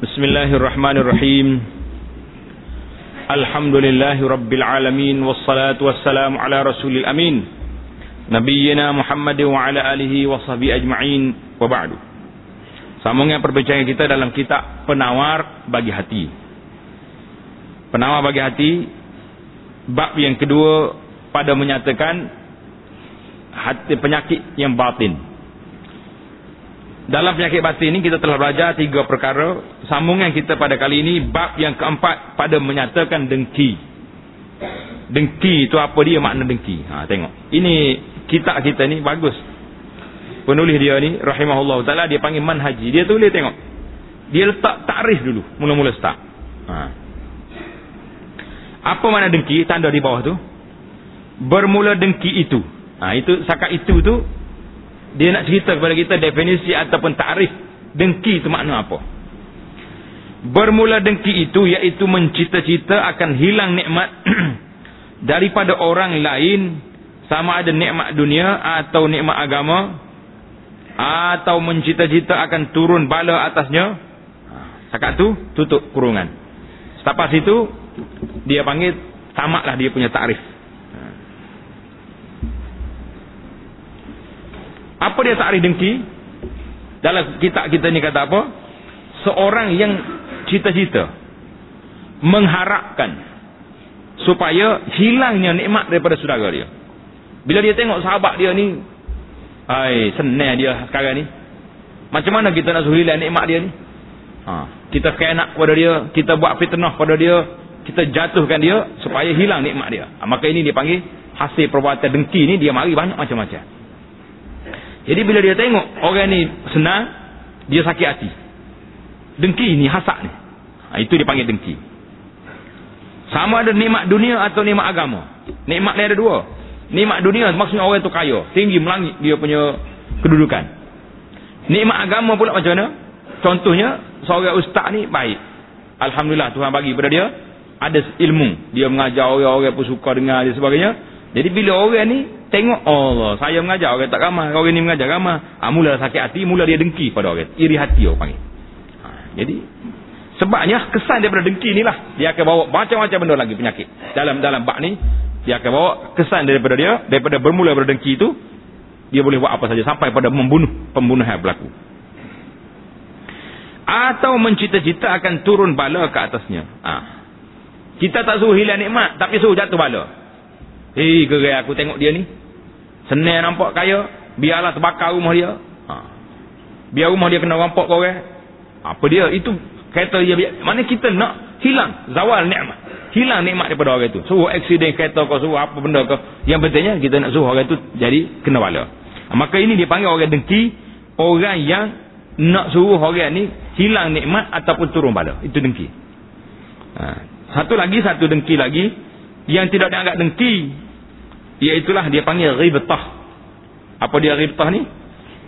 بسم الله الرحمن الرحيم الحمد لله رب العالمين والصلاة والسلام على رسول الأمين نبينا محمد وعلى آله وصحبه أجمعين وبعد Sambungan perbincangan kita dalam kitab Penawar bagi Hati. Penawar bagi Hati bab yang kedua pada menyatakan hati penyakit yang batin. Dalam penyakit batin ini kita telah belajar tiga perkara. Sambungan kita pada kali ini bab yang keempat pada menyatakan dengki. Dengki itu apa dia makna dengki? Ha tengok. Ini kitab kita ni bagus penulis dia ni rahimahullah taala dia panggil manhaji dia tulis tengok dia letak takrif dulu mula-mula start ha. apa makna dengki tanda di bawah tu bermula dengki itu ha, itu sakat itu tu dia nak cerita kepada kita definisi ataupun takrif dengki itu makna apa bermula dengki itu iaitu mencita-cita akan hilang nikmat daripada orang lain. Sama ada nikmat dunia atau nikmat agama atau mencita-cita akan turun bala atasnya. Sakat tu tutup kurungan. Setapas itu dia panggil tamatlah dia punya takrif. Apa dia takrif dengki? Dalam kitab kita ni kata apa? Seorang yang cita-cita mengharapkan supaya hilangnya nikmat daripada saudara dia bila dia tengok sahabat dia ni Hai, senang dia sekarang ni. Macam mana kita nak zuhilah nikmat dia ni? Ha, kita kena kepada dia, kita buat fitnah pada dia, kita jatuhkan dia supaya hilang nikmat dia. Ha, maka ini dia panggil hasil perbuatan dengki ni dia mari banyak macam-macam. Jadi bila dia tengok orang ni senang, dia sakit hati. Dengki ni hasad ni. Ha, itu dia panggil dengki. Sama ada nikmat dunia atau nikmat agama. Nikmat ni ada dua. Nikmat dunia maksudnya orang itu kaya. Tinggi melangit dia punya kedudukan. Nikmat agama pula macam mana? Contohnya, seorang ustaz ni baik. Alhamdulillah Tuhan bagi pada dia. Ada ilmu. Dia mengajar orang-orang pun suka dengar dia sebagainya. Jadi bila orang ni tengok Allah. Saya mengajar orang tak ramah. Orang ni mengajar ramah. Ha, mula sakit hati. Mula dia dengki pada orang. Iri hati orang panggil. Ha, jadi sebabnya kesan daripada dengki ni lah. Dia akan bawa macam-macam benda lagi penyakit. Dalam dalam bak ni dia akan bawa kesan daripada dia daripada bermula berdengki itu dia boleh buat apa saja sampai pada membunuh pembunuhan berlaku atau mencita-cita akan turun bala ke atasnya ha. kita tak suruh hilang nikmat tapi suruh jatuh bala hei gerai aku tengok dia ni senang nampak kaya biarlah terbakar rumah dia ha. biar rumah dia kena rampak kau orang apa dia itu kata dia mana kita nak hilang zawal nikmat. Hilang nikmat daripada orang itu. Suruh aksiden kereta kau suruh apa benda kau. Yang pentingnya kita nak suruh orang itu jadi kena bala. Maka ini dipanggil orang dengki orang yang nak suruh orang ni hilang nikmat ataupun turun bala. Itu dengki. Ha. satu lagi satu dengki lagi yang tidak dianggap dengki iaitulah dia panggil ribtah. Apa dia ribtah ni?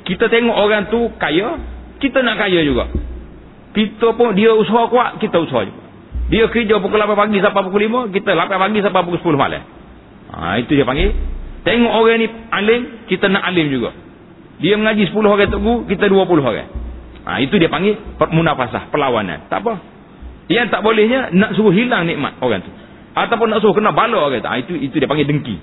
Kita tengok orang tu kaya kita nak kaya juga kita pun dia usaha kuat kita usaha juga dia kerja pukul 8 pagi sampai pukul 5, kita 8 pagi sampai pukul 10 malam. Ha, itu dia panggil. Tengok orang ni alim, kita nak alim juga. Dia mengaji 10 orang tunggu, kita 20 orang. Ha, itu dia panggil munafasah, perlawanan. Tak apa. Yang tak bolehnya nak suruh hilang nikmat orang tu. Ataupun nak suruh kena bala orang tu. Ha, itu itu dia panggil dengki.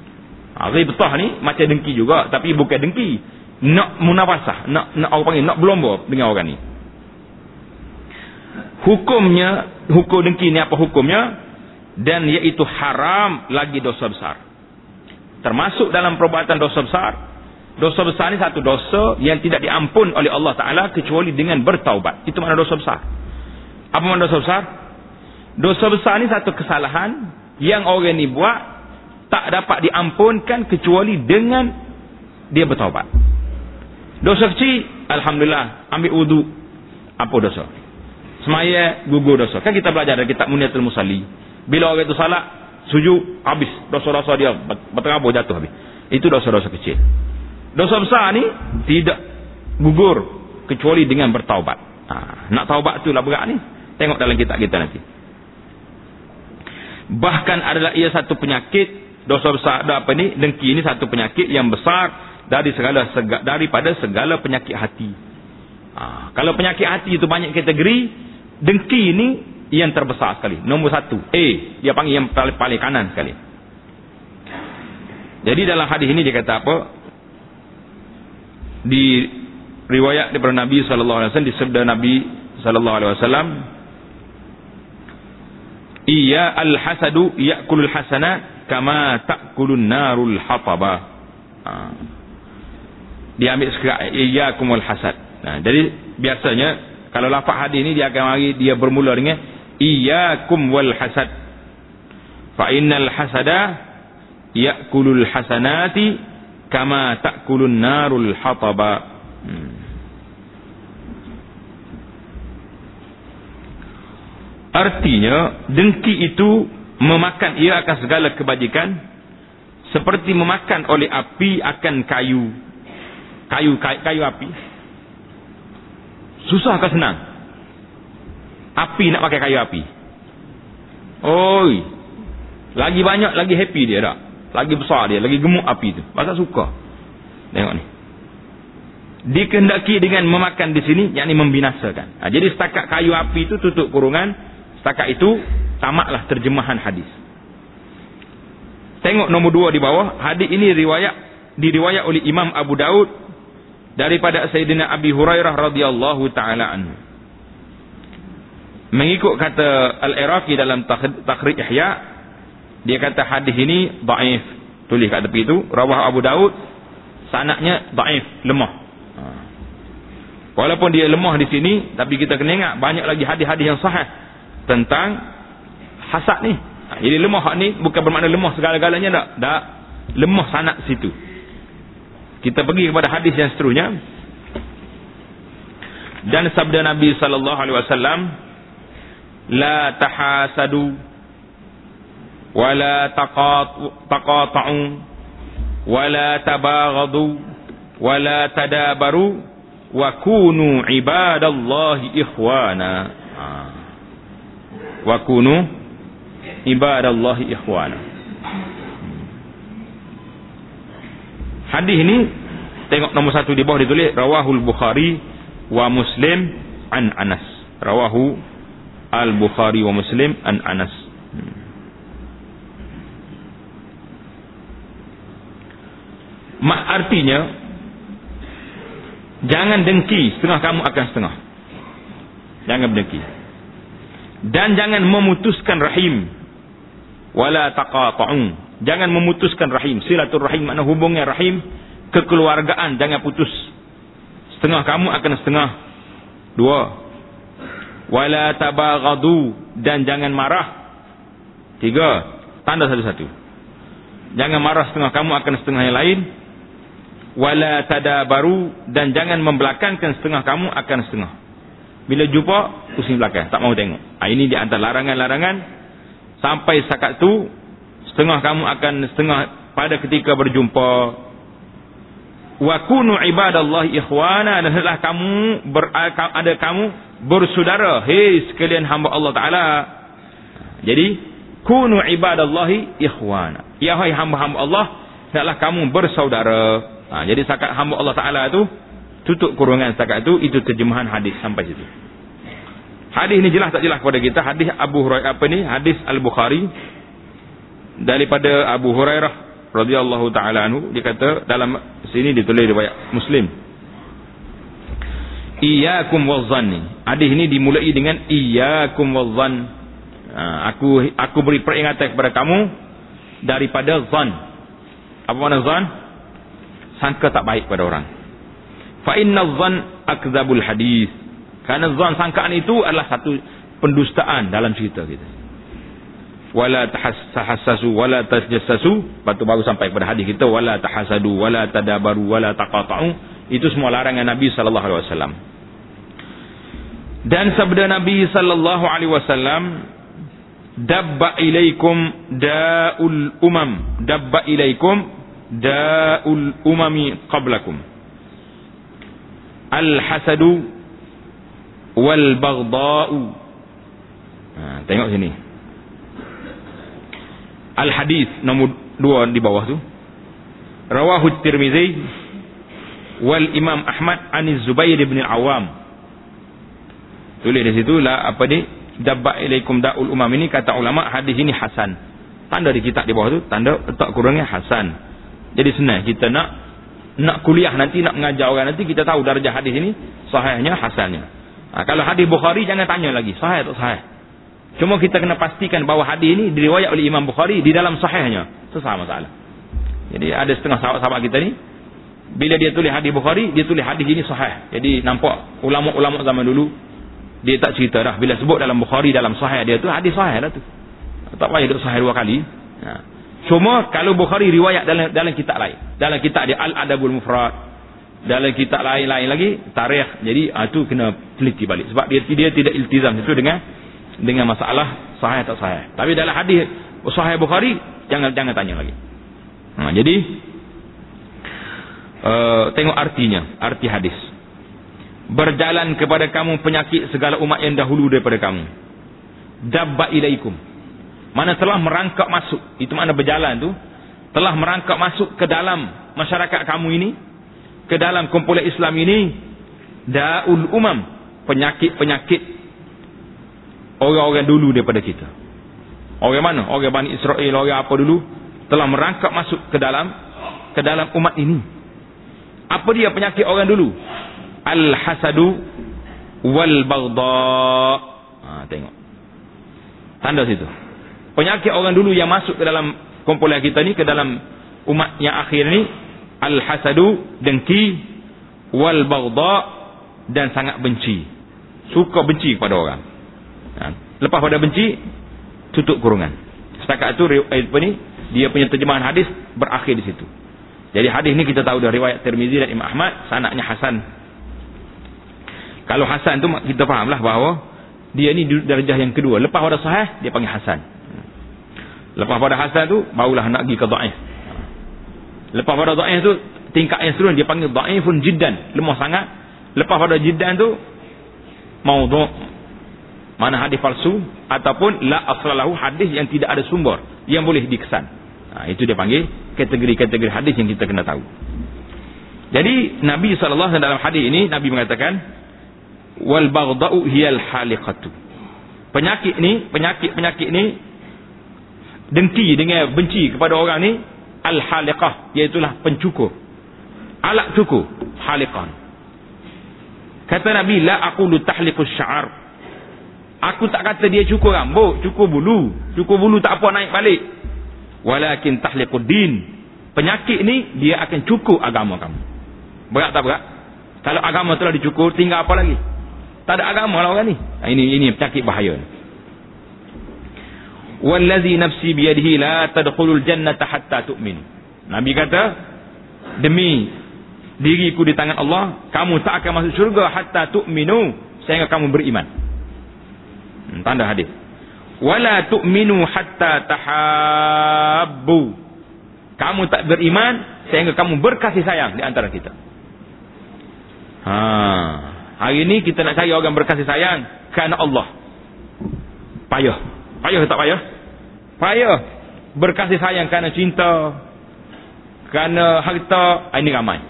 Ha, betah ni macam dengki juga, tapi bukan dengki. Nak munafasah, nak nak orang panggil nak berlomba dengan orang ni hukumnya hukum dengki ni apa hukumnya? Dan iaitu haram lagi dosa besar. Termasuk dalam perbuatan dosa besar. Dosa besar ni satu dosa yang tidak diampun oleh Allah Ta'ala kecuali dengan bertaubat. Itu makna dosa besar. Apa makna dosa besar? Dosa besar ni satu kesalahan yang orang ni buat tak dapat diampunkan kecuali dengan dia bertaubat. Dosa kecil Alhamdulillah ambil wudu. Apa dosa semaya gugur dosa. Kan kita belajar dari kitab Muniatul Musalli. Bila orang itu salah, sujud, habis. Dosa-dosa dia berterabur jatuh habis. Itu dosa-dosa kecil. Dosa besar ni tidak gugur kecuali dengan bertaubat. Ha, nak taubat tu lah berat ni. Tengok dalam kitab kita nanti. Bahkan adalah ia satu penyakit dosa besar ada apa ni dengki ini satu penyakit yang besar dari segala daripada segala penyakit hati. Ha, kalau penyakit hati itu banyak kategori Dengki ini yang terbesar sekali. Nombor satu. A. Dia panggil yang paling, paling kanan sekali. Jadi dalam hadis ini dia kata apa? Di riwayat daripada Nabi alaihi wasallam disebut Nabi wasallam Iya al-hasadu ya'kulul hasanat kama ta'kulun narul hataba. Ha. Dia ambil sekat iyyakumul hasad. Nah, jadi biasanya kalau lafaz hadis ini dia akan mari dia bermula dengan iyyakum wal hasad. Fa innal hasada ya'kulul hasanati kama ta'kulun narul hataba. Hmm. Artinya dengki itu memakan ia akan segala kebajikan seperti memakan oleh api akan kayu. Kayu kayu, kayu api. Susah ke senang? Api nak pakai kayu api. Oi. Lagi banyak lagi happy dia tak? Lagi besar dia, lagi gemuk api tu. Pasal suka. Tengok ni. Dikehendaki dengan memakan di sini yakni membinasakan. Ha, jadi setakat kayu api itu tutup kurungan Setakat itu tamatlah terjemahan hadis. Tengok nombor dua di bawah. Hadis ini riwayat diriwayat oleh Imam Abu Daud daripada Sayyidina Abi Hurairah radhiyallahu taala anhu. Mengikut kata Al-Iraqi dalam Takhrij Ihya, dia kata hadis ini dhaif. Tulis kat tepi itu, rawah Abu Daud sanadnya dhaif, lemah. Ha. Walaupun dia lemah di sini, tapi kita kena ingat banyak lagi hadis-hadis yang sahih tentang hasad ni. Ha, jadi lemah ni bukan bermakna lemah segala-galanya tak. Tak. Lemah sanat situ. Kita pergi kepada hadis yang seterusnya. Dan sabda Nabi sallallahu alaihi wasallam la tahasadu wala taqata'u wala tabaghadu wala tadabaru wa kunu ibadallahi ikhwana. Ha wa kunu ibadallahi ikhwana hadis ini tengok nombor satu di bawah ditulis rawahul bukhari wa muslim an anas. Rawahu al bukhari wa muslim an anas. Mak artinya jangan dengki setengah kamu akan setengah. Jangan dengki dan jangan memutuskan rahim. Wala taqata'un jangan memutuskan rahim. Silaturahim makna hubungnya rahim. Kekeluargaan jangan putus. Setengah kamu akan setengah. Dua. Wala tabaghadu dan jangan marah. Tiga. Tanda satu-satu. Jangan marah setengah kamu akan setengah yang lain. Wala tadabaru dan jangan membelakangkan setengah kamu akan setengah. Bila jumpa, pusing belakang. Tak mau tengok. Ha, ini di antara larangan-larangan. Sampai sakat tu, setengah kamu akan setengah pada ketika berjumpa. Wa kunu ibadallah ikhwana. Dan setelah kamu, ber, ada kamu bersaudara. Hei sekalian hamba Allah Ta'ala. Jadi, kunu ibadallahi ikhwana. Ya hai hamba-hamba Allah, setelah kamu bersaudara. Ha, jadi sakat hamba Allah Ta'ala tu, tutup kurungan setakat itu itu terjemahan hadis sampai situ hadis ini jelas tak jelas kepada kita hadis Abu Hurairah apa ni hadis Al-Bukhari daripada Abu Hurairah radhiyallahu taala anhu dia kata dalam sini ditulis riwayat Muslim. Iyyakum wazzanni. Hadis ini dimulai dengan iyyakum wazzan. Ha, aku aku beri peringatan kepada kamu daripada zan. Apa makna zan? Sangka tak baik pada orang. Fa inna dhann akdzabul hadis. Karena dhann sangkaan itu adalah satu pendustaan dalam cerita kita wala tahassasu wala tajassasu. Batu baru sampai kepada hadis kita wala tahasadu wala tadabaru wala taqata'u. Itu semua larangan Nabi sallallahu alaihi wasallam. Dan sabda Nabi sallallahu alaihi wasallam dabba ilaikum da'ul umam. Dabba ilaikum da'ul umami qablakum. Al-hasadu wal-baghda'u. Ha, tengok sini. Al-hadis nombor dua di bawah tu. Rawahu Tirmizi wal Imam Ahmad an Zubair bin Awam. tulis di situ lah apa ni? Dabba ilaikum daul umam ini kata ulama hadis ini hasan. Tanda di kitab di bawah tu tanda letak kurangnya hasan. Jadi senang kita nak nak kuliah nanti nak mengajar orang nanti kita tahu darjah hadis ini sahihnya hasannya. Ha, kalau hadis Bukhari jangan tanya lagi sahih atau sahih cuma kita kena pastikan bahawa hadis ini diriwayat oleh Imam Bukhari di dalam sahihnya. Sesama masalah. Jadi ada setengah sahabat-sahabat kita ni bila dia tulis hadis Bukhari dia tulis hadis ini sahih. Jadi nampak ulama-ulama zaman dulu dia tak cerita dah. Bila sebut dalam Bukhari dalam sahih dia tu hadis sahih lah tu. Tak payah duduk sahih dua kali. Ha. cuma kalau Bukhari riwayat dalam dalam kitab lain. Dalam kitab dia Al-Adabul Mufrad. Dalam kitab lain-lain lagi tarikh. Jadi ha, tu kena teliti balik. Sebab dia dia tidak iltizam itu dengan dengan masalah sahih tak sahih. Tapi dalam hadis sahih Bukhari jangan jangan tanya lagi. Ha, jadi uh, tengok artinya arti hadis. Berjalan kepada kamu penyakit segala umat yang dahulu daripada kamu. Dabba ilaikum. Mana telah merangkak masuk. Itu mana berjalan tu. Telah merangkak masuk ke dalam masyarakat kamu ini ke dalam kumpulan Islam ini daul umam. Penyakit-penyakit orang-orang dulu daripada kita orang mana orang Bani Israel orang apa dulu telah merangkak masuk ke dalam ke dalam umat ini apa dia penyakit orang dulu al-hasadu wal baghdha. Ha tengok. Tanda situ. Penyakit orang dulu yang masuk ke dalam kumpulan kita ni ke dalam umat yang akhir ni al-hasadu dengki wal baghdha dan sangat benci. Suka benci kepada orang. Ha. Lepas pada benci tutup kurungan. Setakat itu apa ni dia punya terjemahan hadis berakhir di situ. Jadi hadis ni kita tahu dari riwayat Tirmizi dan Imam Ahmad sanadnya hasan kalau Hasan tu kita fahamlah bahawa dia ni darjah yang kedua. Lepas pada sahih dia panggil Hasan. Lepas pada Hasan tu barulah nak pergi ke dhaif. Lepas pada dhaif tu tingkat yang seterusnya dia panggil dhaifun jiddan, lemah sangat. Lepas pada jiddan tu maudhu' mana hadis palsu ataupun la aslalahu hadis yang tidak ada sumber yang boleh dikesan. Ha, itu dia panggil kategori-kategori hadis yang kita kena tahu. Jadi Nabi SAW dalam hadis ini Nabi mengatakan wal baghdau hiyal haliqatu penyakit ni penyakit-penyakit ni dengki dengan benci kepada orang ni al haliqah iaitu pencukur alat cukur haliqan kata nabi la aqulu tahliqus sya'ar aku tak kata dia cukur rambut cukur bulu cukur bulu tak apa naik balik walakin tahliqud din penyakit ni dia akan cukur agama kamu berat tak berat kalau agama telah dicukur tinggal apa lagi tak ada agama lah orang ni. Ha, ini ini penyakit bahaya. Wallazi nafsi biyadihi la tadkhulul jannata hatta tu'min. Nabi kata, demi diriku di tangan Allah, kamu tak akan masuk syurga hatta tu'minu sehingga kamu beriman. Hmm, tanda hadis. Wala tu'minu hatta tahabbu. Kamu tak beriman sehingga kamu berkasih sayang di antara kita. Ha. Hari ini kita nak cari orang berkasih sayang kerana Allah. Payah. Payah tak payah? Payah. Berkasih sayang kerana cinta. Kerana harta. Ah, ini ramai.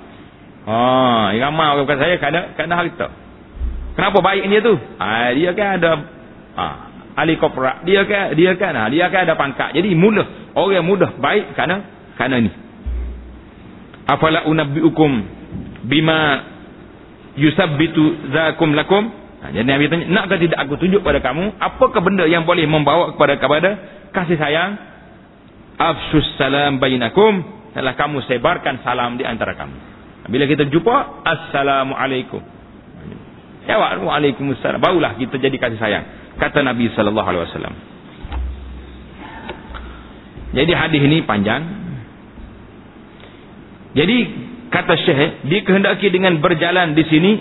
Ha, ini ramai orang berkasih sayang kerana, kerana harta. Kenapa baik dia tu? Ha, dia kan ada ha, ahli korporat. Dia kan, dia kan, dia kan ada pangkat. Jadi mudah. Orang mudah baik kerana kerana ni. Afala unabbiukum bima yusabbitu zakum lakum? Ha, jadi Nabi tanya nakkah tidak aku tunjuk pada kamu? Apakah benda yang boleh membawa kepada kepada kasih sayang? Afsus salam bainakum. Telah kamu sebarkan salam di antara kamu. Bila kita jumpa assalamualaikum. Jawab waalaikumsalam. Barulah kita jadi kasih sayang kata Nabi sallallahu alaihi wasallam. Jadi hadis ini panjang. Jadi kata syekh dikehendaki dengan berjalan di sini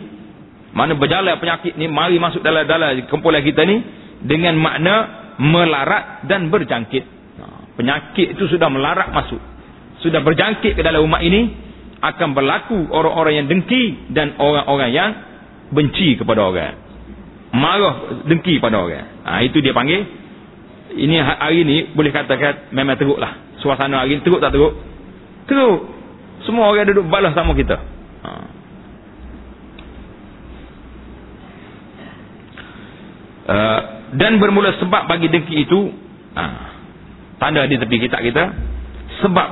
mana berjalan penyakit ni mari masuk dalam dalam kumpulan kita ni dengan makna melarat dan berjangkit. Ha, penyakit itu sudah melarat masuk. Sudah berjangkit ke dalam umat ini akan berlaku orang-orang yang dengki dan orang-orang yang benci kepada orang marah dengki pada orang. Ha, itu dia panggil. Ini hari ini boleh katakan memang teruk lah suasana hari ini teruk tak teruk? Teruk. Semua orang duduk balas sama kita. Ha. uh, dan bermula sebab bagi dengki itu uh, tanda di tepi kitab kita sebab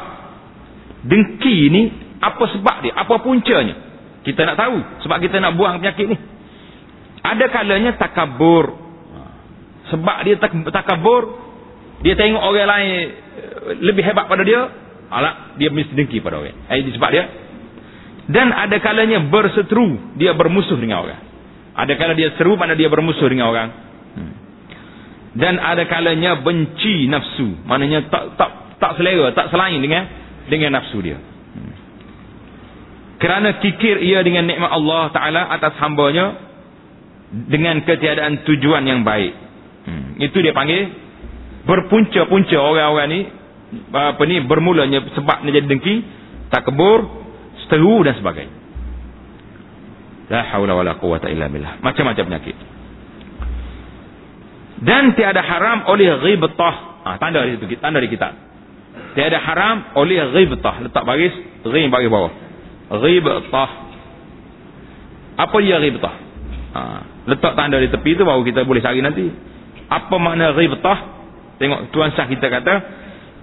dengki ini apa sebab dia? Apa puncanya? Kita nak tahu sebab kita nak buang penyakit ni ada kalanya takabur. Sebab dia tak, takabur dia tengok orang lain eh, lebih hebat pada dia alak dia mesti dengki pada orang. Eh, sebab dia. Dan ada kalanya berseteru dia bermusuh dengan orang. Ada kala dia seru mana dia bermusuh dengan orang. Hmm. dan ada kalanya benci nafsu. Maknanya tak tak tak selera tak selain dengan dengan nafsu dia. Hmm. kerana kikir ia dengan nikmat Allah Ta'ala atas hambanya dengan ketiadaan tujuan yang baik hmm. itu dia panggil berpunca-punca orang-orang ni apa ni bermulanya sebab dia jadi dengki takbur seteru dan sebagainya. La haula wala quwata illa billah. Macam-macam penyakit. Dan tiada haram oleh ghibtah. Ah ha, tanda situ, tanda di kitab. Tiada haram oleh ghibtah. Letak baris, ghim baris bawah. Ghibtah. Apa dia ghibtah? Ha, letak tanda di tepi tu baru kita boleh cari nanti. Apa makna ghibtah? Tengok tuan sah kita kata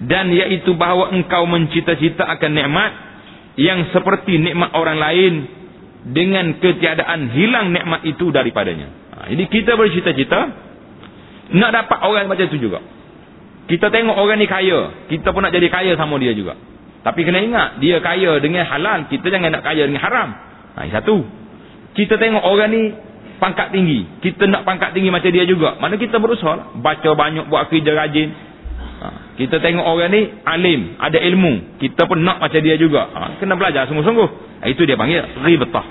dan iaitu bahawa engkau mencita-cita akan nikmat yang seperti nikmat orang lain dengan ketiadaan hilang nikmat itu daripadanya. Ha, jadi kita bercita-cita nak dapat orang macam itu juga. Kita tengok orang ni kaya, kita pun nak jadi kaya sama dia juga. Tapi kena ingat, dia kaya dengan halal, kita jangan nak kaya dengan haram. Ha, satu. Kita tengok orang ni pangkat tinggi, kita nak pangkat tinggi macam dia juga. Mana kita berusaha, baca banyak, buat kerja rajin, Ha, kita tengok orang ni alim, ada ilmu. Kita pun nak macam dia juga. Ha, kena belajar sungguh-sungguh. Ha, itu dia panggil ribetah.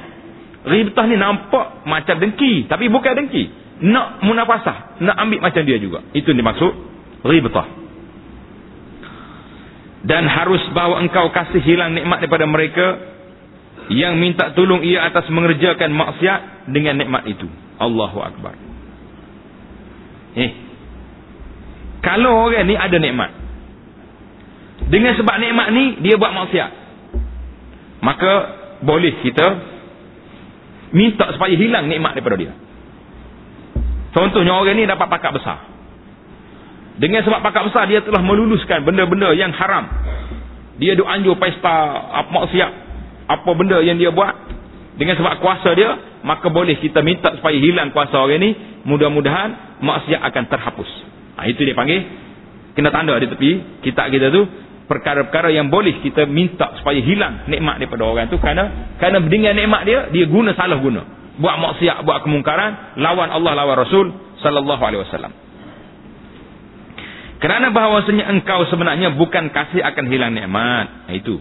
Ribetah ni nampak macam dengki. Tapi bukan dengki. Nak munafasah. Nak ambil macam dia juga. Itu dimaksud ribetah. Dan harus bawa engkau kasih hilang nikmat daripada mereka yang minta tolong ia atas mengerjakan maksiat dengan nikmat itu. Allahu Akbar. Eh, kalau orang ni ada nikmat. Dengan sebab nikmat ni dia buat maksiat. Maka boleh kita minta supaya hilang nikmat daripada dia. Contohnya orang ni dapat pakat besar. Dengan sebab pakat besar dia telah meluluskan benda-benda yang haram. Dia duk anjur pesta maksiat. Apa benda yang dia buat. Dengan sebab kuasa dia. Maka boleh kita minta supaya hilang kuasa orang ni. Mudah-mudahan maksiat akan terhapus. Ha, itu dia panggil kena tanda di tepi kitab kita tu perkara-perkara yang boleh kita minta supaya hilang nikmat daripada orang tu kerana kerana dengan nikmat dia dia guna salah guna buat maksiat buat kemungkaran lawan Allah lawan Rasul sallallahu alaihi wasallam kerana bahawasanya engkau sebenarnya bukan kasih akan hilang nikmat ha, itu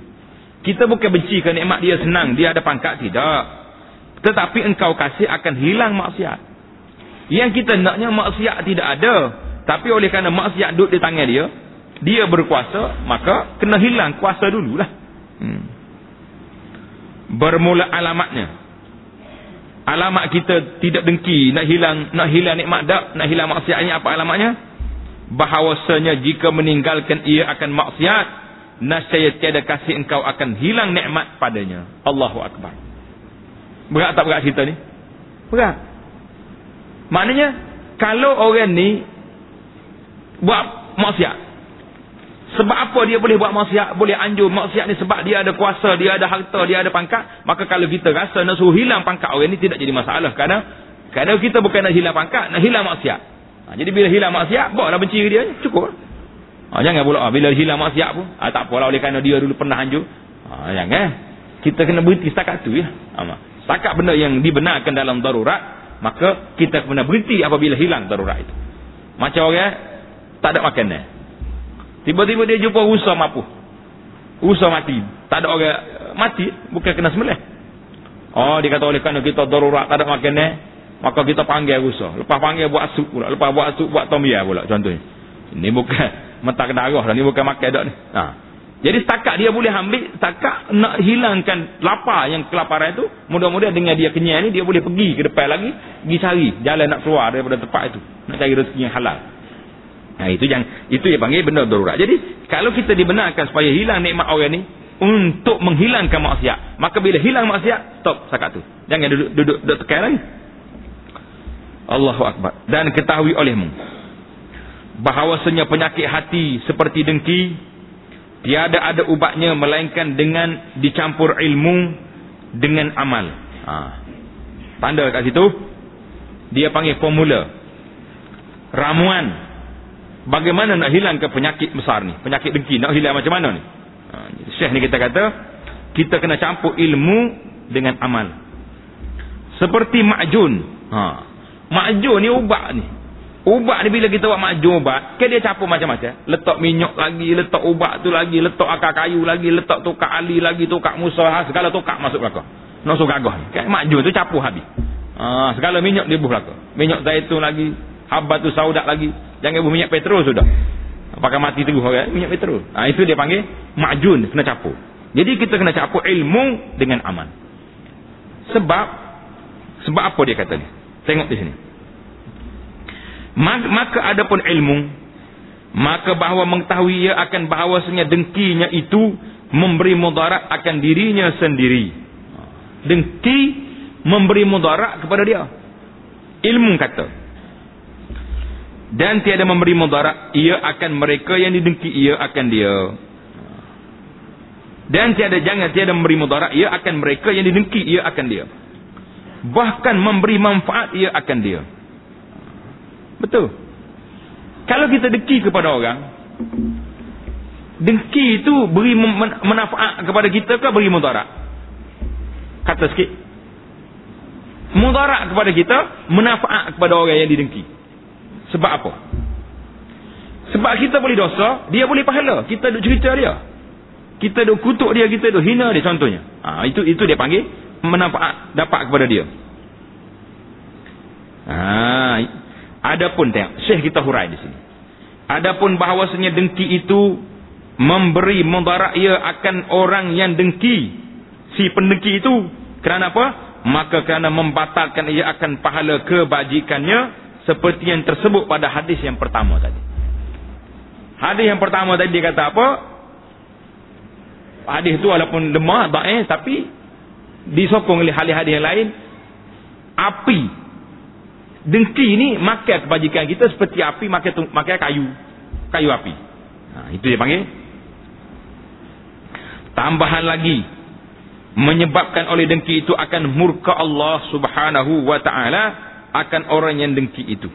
kita bukan benci ke nikmat dia senang dia ada pangkat tidak tetapi engkau kasih akan hilang maksiat yang kita naknya maksiat tidak ada tapi oleh kerana maksiat duduk di tangan dia, dia berkuasa, maka kena hilang kuasa dululah. Hmm. Bermula alamatnya. Alamat kita tidak dengki, nak hilang nak hilang nikmat dak, nak hilang maksiatnya apa alamatnya? Bahawasanya jika meninggalkan ia akan maksiat, nascaya tiada kasih engkau akan hilang nikmat padanya. Allahu akbar. Berat tak berat cerita ni? Berat. Maknanya kalau orang ni buat maksiat. Sebab apa dia boleh buat maksiat? Boleh anjur maksiat ni sebab dia ada kuasa, dia ada harta, dia ada pangkat. Maka kalau kita rasa nak suruh hilang pangkat orang ni tidak jadi masalah. Kerana, kerana kita bukan nak hilang pangkat, nak hilang maksiat. Ha, jadi bila hilang maksiat, buatlah benci dia. Cukup. Ha, jangan pula ha, bila hilang maksiat pun. Ha, tak apalah oleh kerana dia dulu pernah anjur. Ha, jangan. Kita kena berhenti setakat tu ya. Ha, setakat benda yang dibenarkan dalam darurat, maka kita kena berhenti apabila hilang darurat itu. Macam orang tak ada makanan. Tiba-tiba dia jumpa rusa mampu. Rusa mati. Tak ada orang mati, bukan kena sembelih. Oh, dia kata oleh kerana kita darurat tak ada makanan, maka kita panggil rusa. Lepas panggil buat sup pula. Lepas buat sup buat tom ya pula contohnya. Ini bukan mentak darah dah, ini bukan makan dak ni. Ha. Jadi setakat dia boleh ambil, setakat nak hilangkan lapar yang kelaparan itu, mudah-mudahan dengan dia kenyang ni, dia boleh pergi ke depan lagi, pergi cari jalan nak keluar daripada tempat itu. Nak cari rezeki yang halal. Nah itu yang itu yang panggil benda darurat. Jadi kalau kita dibenarkan supaya hilang nikmat orang ni untuk menghilangkan maksiat, maka bila hilang maksiat, stop sakat tu. Jangan duduk duduk duduk tekan lagi. Allahu Akbar. Dan ketahui olehmu. Bahawasanya penyakit hati seperti dengki. Tiada ada ubatnya melainkan dengan dicampur ilmu dengan amal. Ha. Tanda kat situ. Dia panggil formula. Ramuan. Bagaimana nak hilang ke penyakit besar ni. Penyakit dengki. Nak hilang macam mana ni. Ha. Syekh ni kita kata. Kita kena campur ilmu dengan amal. Seperti ma'jun. Ha. Makjur ni ubat ni. Ubat ni bila kita buat makjur ubat, kan dia campur macam-macam. Letak minyak lagi, letak ubat tu lagi, letak akar kayu lagi, letak tukar ali lagi, tukar musa, ha, segala tukar masuk belakang. Nasuk gagah ni. Kan makjur tu campur habis. Ha, segala minyak dia buh belakang. Minyak zaitun lagi, habat tu saudak lagi. Jangan buh minyak petrol sudah. Pakai mati teguh kan? Minyak petrol. Ha, itu dia panggil makjun, kena campur. Jadi kita kena campur ilmu dengan aman. Sebab, sebab apa dia kata ni? Tengok di sini. Maka ada pun ilmu. Maka bahawa mengetahui ia akan bahawasanya dengkinya itu memberi mudarat akan dirinya sendiri. Dengki memberi mudarat kepada dia. Ilmu kata. Dan tiada memberi mudarat ia akan mereka yang didengki ia akan dia. Dan tiada jangan tiada memberi mudarat ia akan mereka yang didengki ia akan dia bahkan memberi manfaat ia akan dia betul. Kalau kita dengki kepada orang dengki itu beri manfaat kepada kita ke beri mudarat? Kata sikit. Mudarat kepada kita manfaat kepada orang yang didengki. Sebab apa? Sebab kita boleh dosa dia boleh pahala. Kita duk cerita dia. Kita duk kutuk dia kita duk hina dia contohnya. Ha, itu itu dia panggil manfaat dapat kepada dia. Ha, adapun tengok, Syekh kita hurai di sini. Adapun bahawasanya dengki itu memberi mudarat ia akan orang yang dengki si pendengki itu kerana apa? Maka kerana membatalkan ia akan pahala kebajikannya seperti yang tersebut pada hadis yang pertama tadi. Hadis yang pertama tadi dia kata apa? Hadis itu walaupun lemah, baik, tapi disokong oleh hadis-hadis yang lain api dengki ini makan kebajikan kita seperti api makan makan kayu. Kayu api. Ha, itu dia panggil. Tambahan lagi. Menyebabkan oleh dengki itu akan murka Allah subhanahu wa ta'ala akan orang yang dengki itu.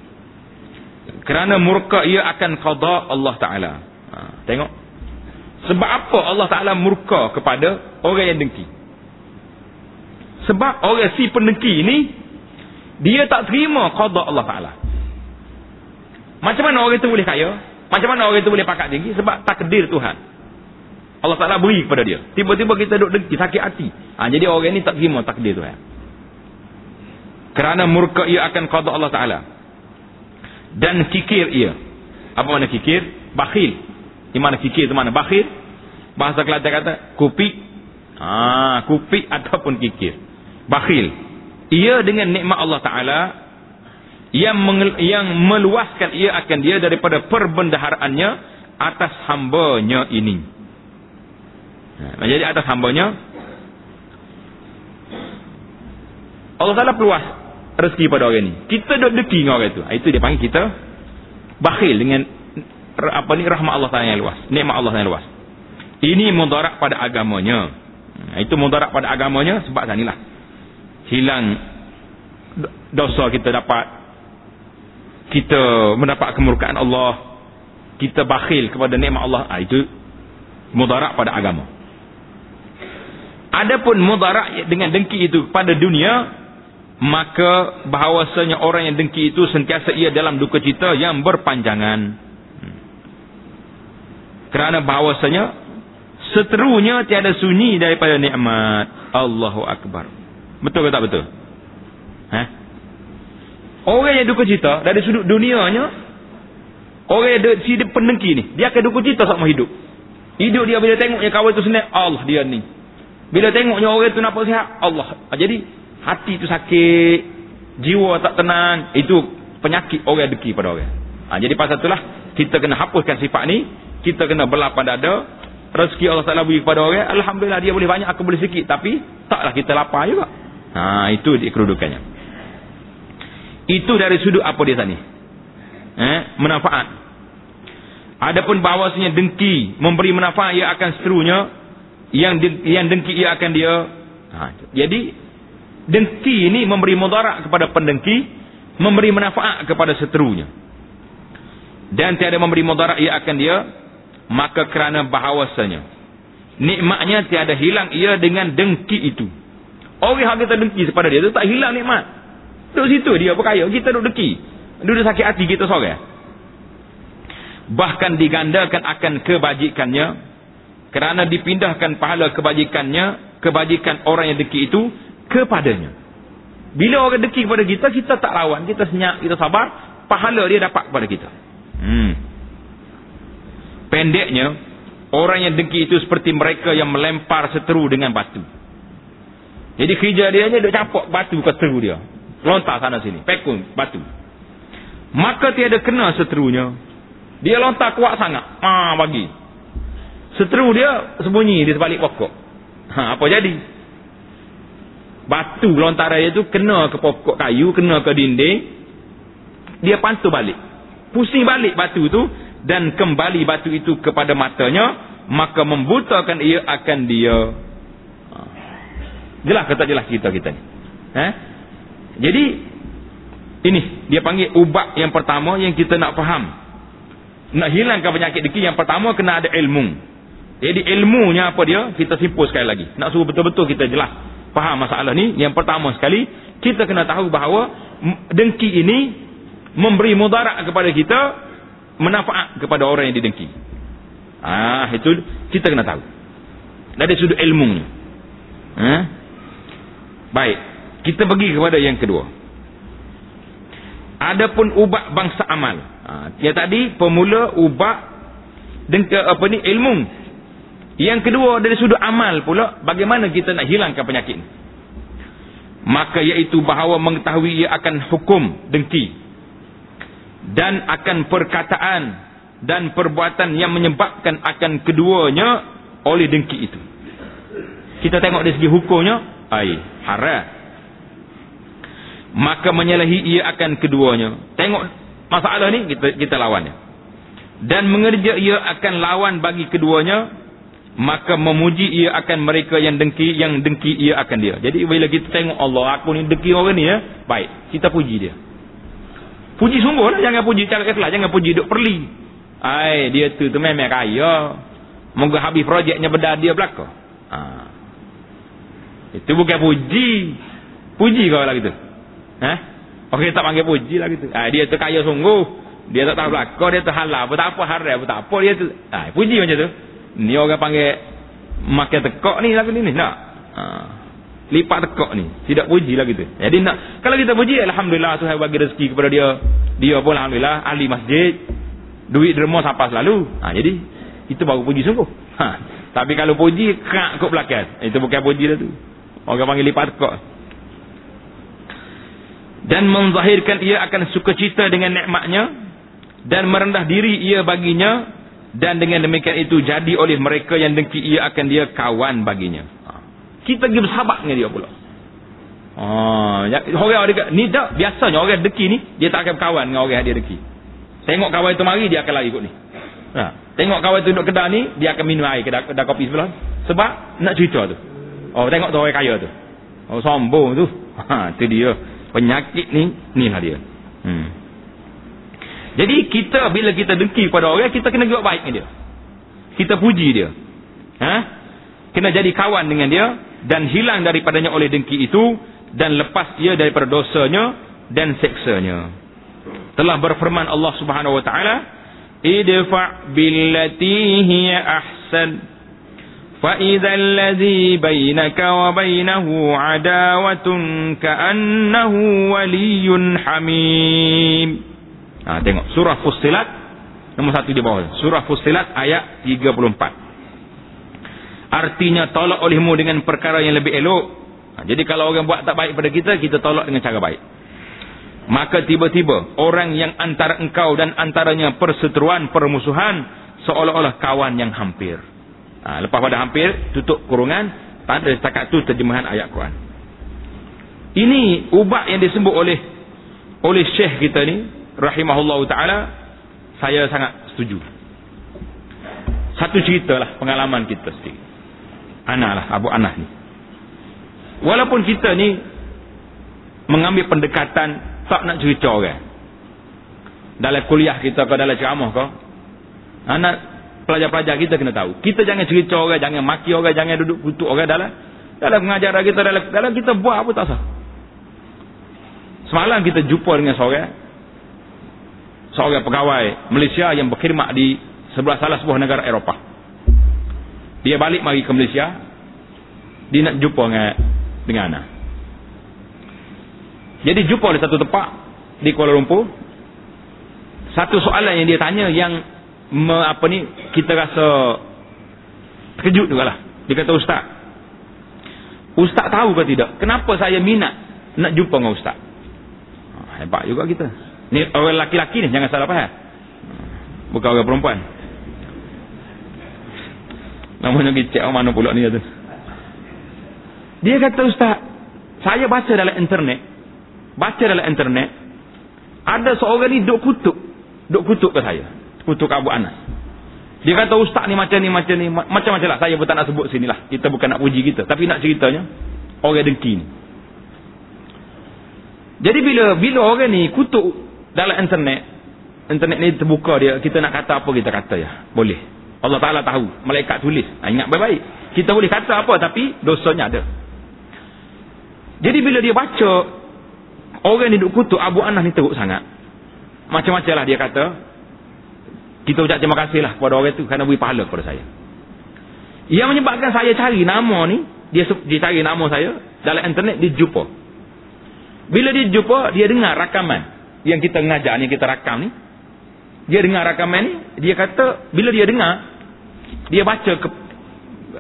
Kerana murka ia akan qada Allah ta'ala. Ha, tengok. Sebab apa Allah ta'ala murka kepada orang yang dengki? Sebab orang si pendengki ini dia tak terima qada Allah Taala. Macam mana orang itu boleh kaya? Macam mana orang itu boleh pakat tinggi? Sebab takdir Tuhan. Allah Taala beri kepada dia. Tiba-tiba kita duduk dengki, sakit hati. Ha, jadi orang ini tak terima takdir Tuhan. Kerana murka ia akan qada Allah Taala. Dan kikir ia. Apa mana kikir? Bakhil. Di mana kikir itu mana? Bakhil. Bahasa Kelantan kata kupik. Ah, ha, kupik ataupun kikir bakhil ia dengan nikmat Allah taala yang yang meluaskan ia akan dia daripada perbendaharaannya atas hambanya ini. Ha, jadi atas hambanya Allah taala peluas rezeki pada orang ini. Kita dok deki dengan orang itu. Ha, itu dia panggil kita bakhil dengan apa ni rahmat Allah taala yang luas nikmat Allah yang luas. Ini mudarat pada agamanya. Ha, itu mudarat pada agamanya sebab sanilah hilang dosa kita dapat. Kita mendapat kemurkaan Allah. Kita bakhil kepada nikmat Allah. Ha, itu mudarat pada agama. Adapun mudarat dengan dengki itu pada dunia maka bahawasanya orang yang dengki itu sentiasa ia dalam duka cita yang berpanjangan. Hmm. kerana bahawasanya seterunya tiada sunyi daripada nikmat. Allahu Akbar Betul ke tak betul? Ha? Orang yang duka cita dari sudut dunianya orang yang si pendengki ni, dia akan duka cita sama hidup. Hidup dia bila tengoknya kawan tu senang, Allah dia ni. Bila tengoknya orang tu nampak sihat, Allah. Jadi hati tu sakit, jiwa tak tenang, itu penyakit orang deki pada orang. Ha, jadi pasal itulah kita kena hapuskan sifat ni, kita kena belah pada dada, rezeki Allah Taala beri kepada orang, alhamdulillah dia boleh banyak aku boleh sikit, tapi taklah kita lapar juga. Ha, itu kedudukannya. Itu dari sudut apa dia tadi? Eh, manfaat. Adapun bahawasanya dengki memberi manfaat ia akan seterunya yang yang dengki ia akan dia. Ha, jadi dengki ini memberi mudarat kepada pendengki, memberi manfaat kepada seterunya. Dan tiada memberi mudarat ia akan dia, maka kerana bahawasanya nikmatnya tiada hilang ia dengan dengki itu. Orang yang kita dengki kepada dia itu tak hilang nikmat. Duduk situ dia berkaya. Kita duduk dengki. Duduk sakit hati kita seorang. Bahkan digandakan akan kebajikannya. Kerana dipindahkan pahala kebajikannya. Kebajikan orang yang dengki itu kepadanya. Bila orang dengki kepada kita, kita tak lawan. Kita senyap, kita sabar. Pahala dia dapat kepada kita. Hmm. Pendeknya, orang yang dengki itu seperti mereka yang melempar seteru dengan batu. Jadi kerja dia hanya duk capok batu ke seteru dia. Lontar sana sini. Pekun batu. Maka tiada kena seterunya. Dia lontar kuat sangat. Ha, bagi. Seteru dia sembunyi di sebalik pokok. Ha, apa jadi? Batu lontaran dia tu kena ke pokok kayu, kena ke dinding. Dia pantu balik. Pusing balik batu tu dan kembali batu itu kepada matanya, maka membutakan ia akan dia Jelas ke tak jelas cerita kita ni? Eh? Jadi ini dia panggil ubat yang pertama yang kita nak faham. Nak hilangkan penyakit deki yang pertama kena ada ilmu. Jadi ilmunya apa dia? Kita simpul sekali lagi. Nak suruh betul-betul kita jelas faham masalah ni. Yang pertama sekali kita kena tahu bahawa dengki ini memberi mudarat kepada kita, manfaat kepada orang yang didengki. Ah itu kita kena tahu. Dari sudut ilmu ni. Baik, kita pergi kepada yang kedua. Adapun ubat bangsa amal. Ha, yang tadi pemula ubat dengan apa ni ilmu. Yang kedua dari sudut amal pula bagaimana kita nak hilangkan penyakit Maka iaitu bahawa mengetahui ia akan hukum dengki dan akan perkataan dan perbuatan yang menyebabkan akan keduanya oleh dengki itu. Kita tengok dari segi hukumnya ai haram maka menyalahi ia akan keduanya. Tengok masalah ni kita kita lawannya dan mengerja ia akan lawan bagi keduanya maka memuji ia akan mereka yang dengki yang dengki ia akan dia. Jadi bila kita tengok Allah aku ni dengki orang ni ya. Baik kita puji dia. Puji sungguh lah jangan puji cara ikhlas jangan puji duk perli. Ai dia tu tu memang kaya. Moga habis projeknya bedah dia belaka. Ha. Itu bukan puji. Puji kau lah gitu. Ha? Okey tak panggil puji lah gitu. Ha, dia tu kaya sungguh. Dia tak tahu belakang. Dia tu halal. Apa tak apa haram. Apa tak apa dia tu. Ha, puji macam tu. Ni orang panggil makan tekok ni lagu ni. Nak. Ha. Lipat tekok ni. Tidak puji lah gitu. Jadi nak. Kalau kita puji. Alhamdulillah. Tuhan bagi rezeki kepada dia. Dia pun Alhamdulillah. Ahli masjid. Duit derma sampai selalu. Ha, jadi. Itu baru puji sungguh. Ha. Tapi kalau puji. Kak kot belakang. Itu bukan puji lah tu. Orang panggil lipat kok. Dan menzahirkan ia akan sukacita dengan nikmatnya dan merendah diri ia baginya dan dengan demikian itu jadi oleh mereka yang dengki ia akan dia kawan baginya. Ha. Kita pergi bersahabat dengan dia pula. Ya, orang dia ni tak biasanya orang dengki ni dia tak akan kawan dengan orang dia dengki. Tengok kawan itu mari dia akan lari ikut ni. Ha. Tengok kawan itu duduk kedai ni dia akan minum air kedai, kedai kopi sebelah. Sebab nak cerita tu. Oh tengok tu orang kaya tu. Oh sombong tu. Ha tu dia. Penyakit ni ni lah dia. Hmm. Jadi kita bila kita dengki pada orang kita kena buat baik dengan dia. Kita puji dia. Ha? Kena jadi kawan dengan dia dan hilang daripadanya oleh dengki itu dan lepas dia daripada dosanya dan seksanya. Telah berfirman Allah Subhanahu wa taala, "Idfa billati hiya ahsan." فإذا الذي بينك وبينه عداوة كأنه ولي حميم ha, tengok surah Fussilat nombor satu di bawah surah Fussilat ayat 34 artinya tolak olehmu dengan perkara yang lebih elok ha, jadi kalau orang buat tak baik pada kita kita tolak dengan cara baik maka tiba-tiba orang yang antara engkau dan antaranya perseteruan permusuhan seolah-olah kawan yang hampir Ha, lepas pada hampir tutup kurungan, pada setakat tu terjemahan ayat Quran. Ini ubat yang disebut oleh oleh syekh kita ni rahimahullah taala saya sangat setuju. Satu cerita lah pengalaman kita sendiri anak lah Abu Anas ni. Walaupun kita ni mengambil pendekatan tak nak cerita orang. Dalam kuliah kita atau dalam ceramah kau anak pelajar-pelajar kita kena tahu. Kita jangan cerita orang jangan maki orang jangan duduk kutuk orang dalam dalam pengajaran kita dalam, dalam kita buat apa tak sah. Semalam kita jumpa dengan seorang seorang pegawai Malaysia yang berkhidmat di sebelah salah sebuah negara Eropah. Dia balik mari ke Malaysia dia nak jumpa dengan dengan anak jadi jumpa di satu tempat di Kuala Lumpur. Satu soalan yang dia tanya yang me, apa ni kita rasa terkejut juga lah. Dia kata ustaz ustaz tahu ke tidak? Kenapa saya minat nak jumpa dengan ustaz? Ha, hebat juga kita. Ni orang laki-laki ni jangan salah faham. Bukan orang perempuan. Namanya cek orang mana pula ni kata. Dia kata ustaz saya baca dalam internet baca dalam internet ada seorang ni duk kutuk Duk kutuk ke saya. Kutuk Abu Anas. Dia kata ustaz ni macam ni macam ni. Macam-macam lah. Saya pun tak nak sebut sini lah. Kita bukan nak puji kita. Tapi nak ceritanya. Orang dengki ni. Jadi bila bila orang ni kutuk dalam internet. Internet ni terbuka dia. Kita nak kata apa kita kata ya. Boleh. Allah Ta'ala tahu. Malaikat tulis. Ha, ingat baik-baik. Kita boleh kata apa tapi dosanya ada. Jadi bila dia baca. Orang ni duk kutuk Abu Anas ni teruk sangat. Macam-macam lah dia kata. Kita ucap terima kasih lah kepada orang itu. Kerana beri pahala kepada saya. Yang menyebabkan saya cari nama ni. Dia, dia cari nama saya. Dalam internet dia jumpa. Bila dia jumpa. Dia dengar rakaman. Yang kita ngajar ni. Kita rakam ni. Dia dengar rakaman ni. Dia kata. Bila dia dengar. Dia baca ke,